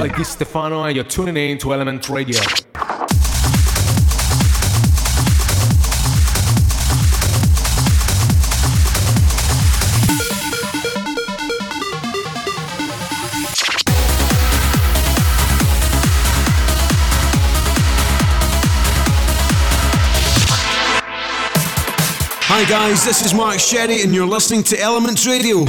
Alex Stefano, and you're tuning in to Element Radio. Hi guys, this is Mark Sherry, and you're listening to Elements Radio.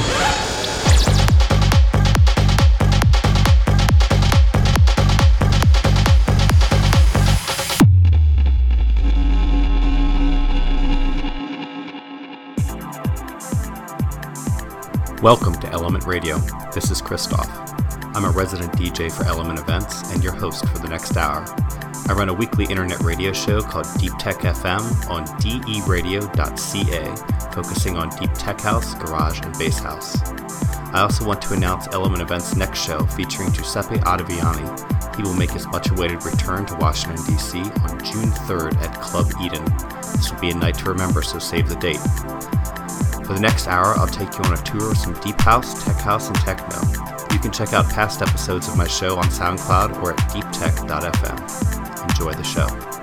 Welcome to Element Radio. This is Christauff. I'm a resident DJ for Element Events and your host for the next hour. I run a weekly internet radio show called Deep Tech FM on deradio.ca, focusing on deep tech house, garage, and bass house. I also want to announce Element Events' next show featuring Giuseppe Ottaviani. He will make his much awaited return to Washington, D.C. on June 3rd at Club Eden. This will be a night to remember, so save the date. For the next hour, I'll take you on a tour of some deep house, tech house, and techno. You can check out past episodes of my show on SoundCloud or at deeptech.fm. Enjoy the show.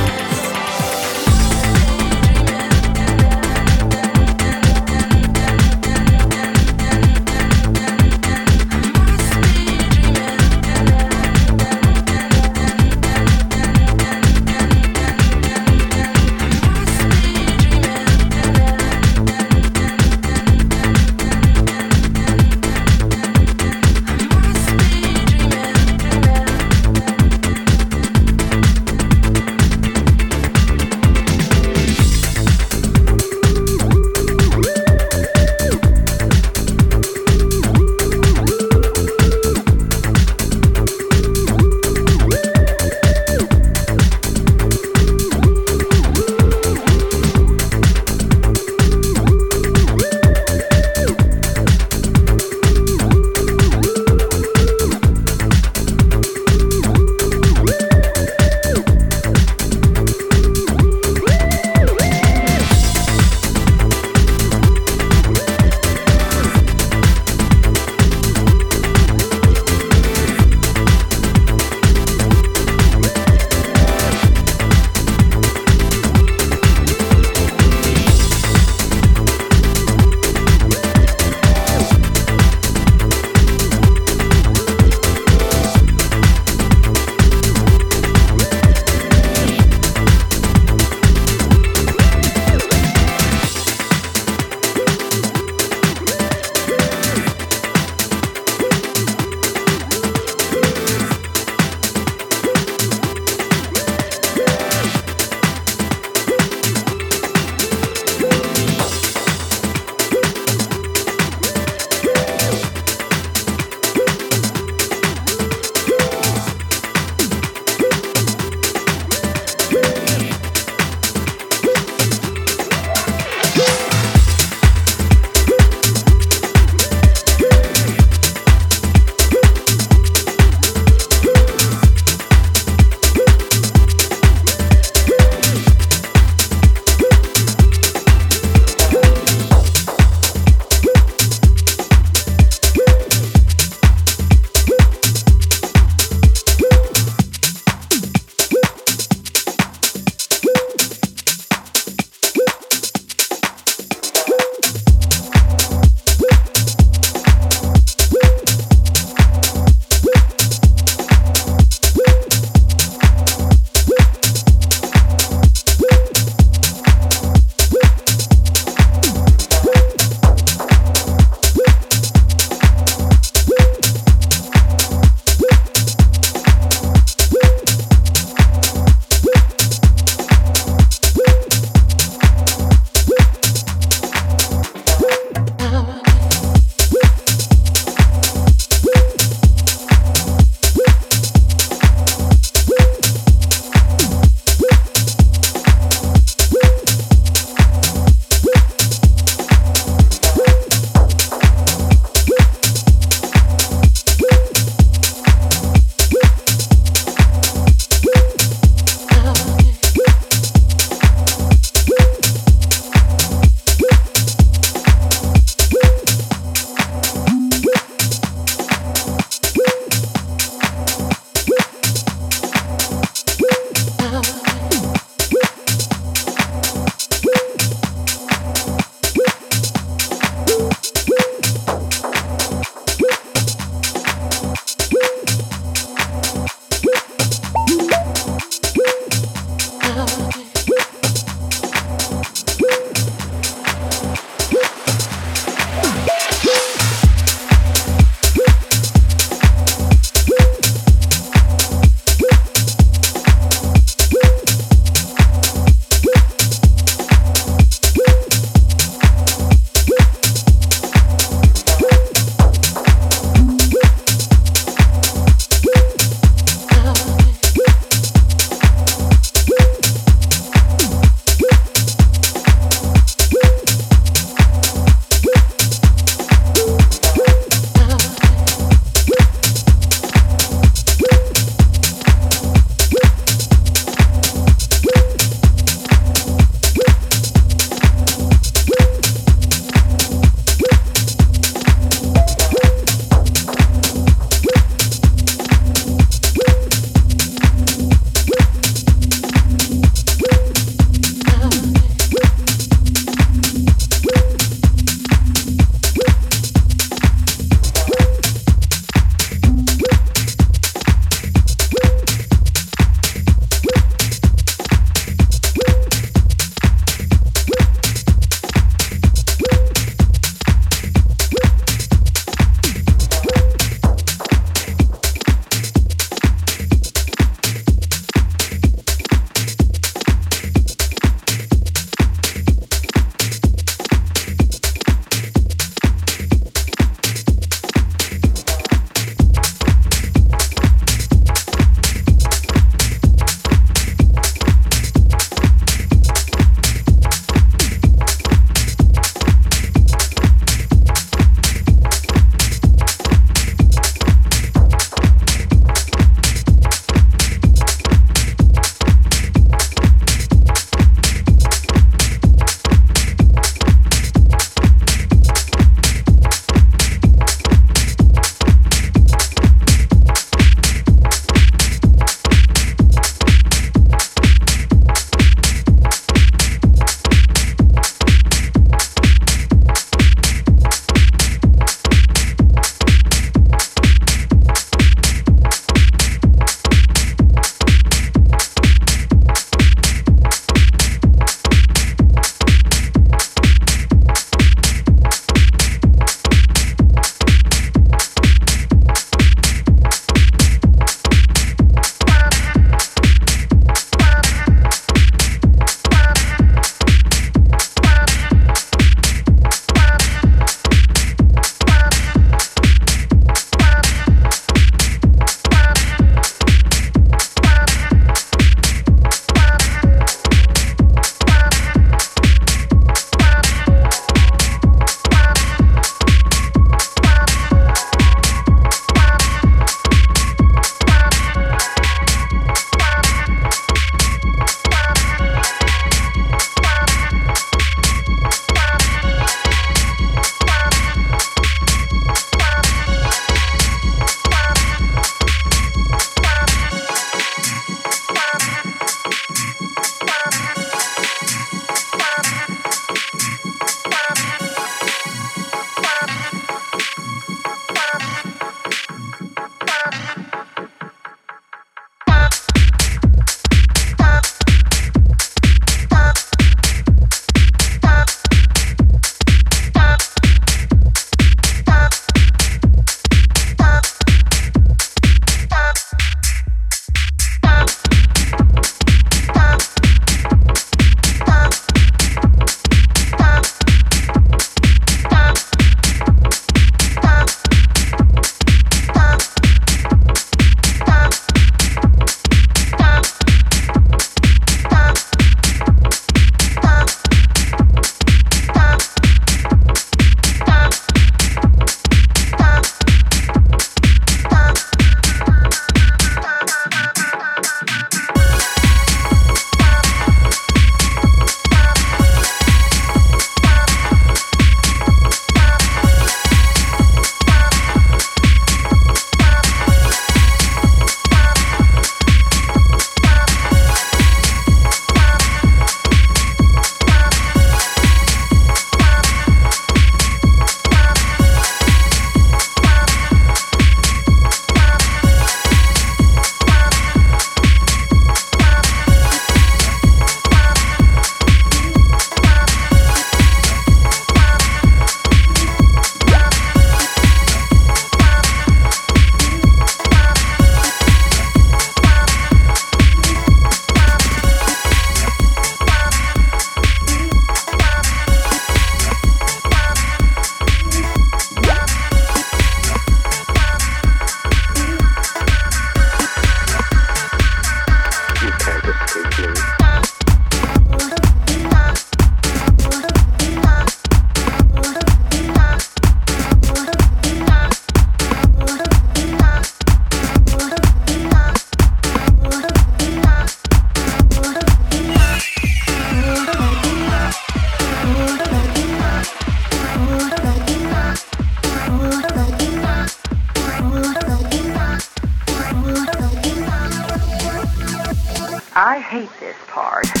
I hate this part.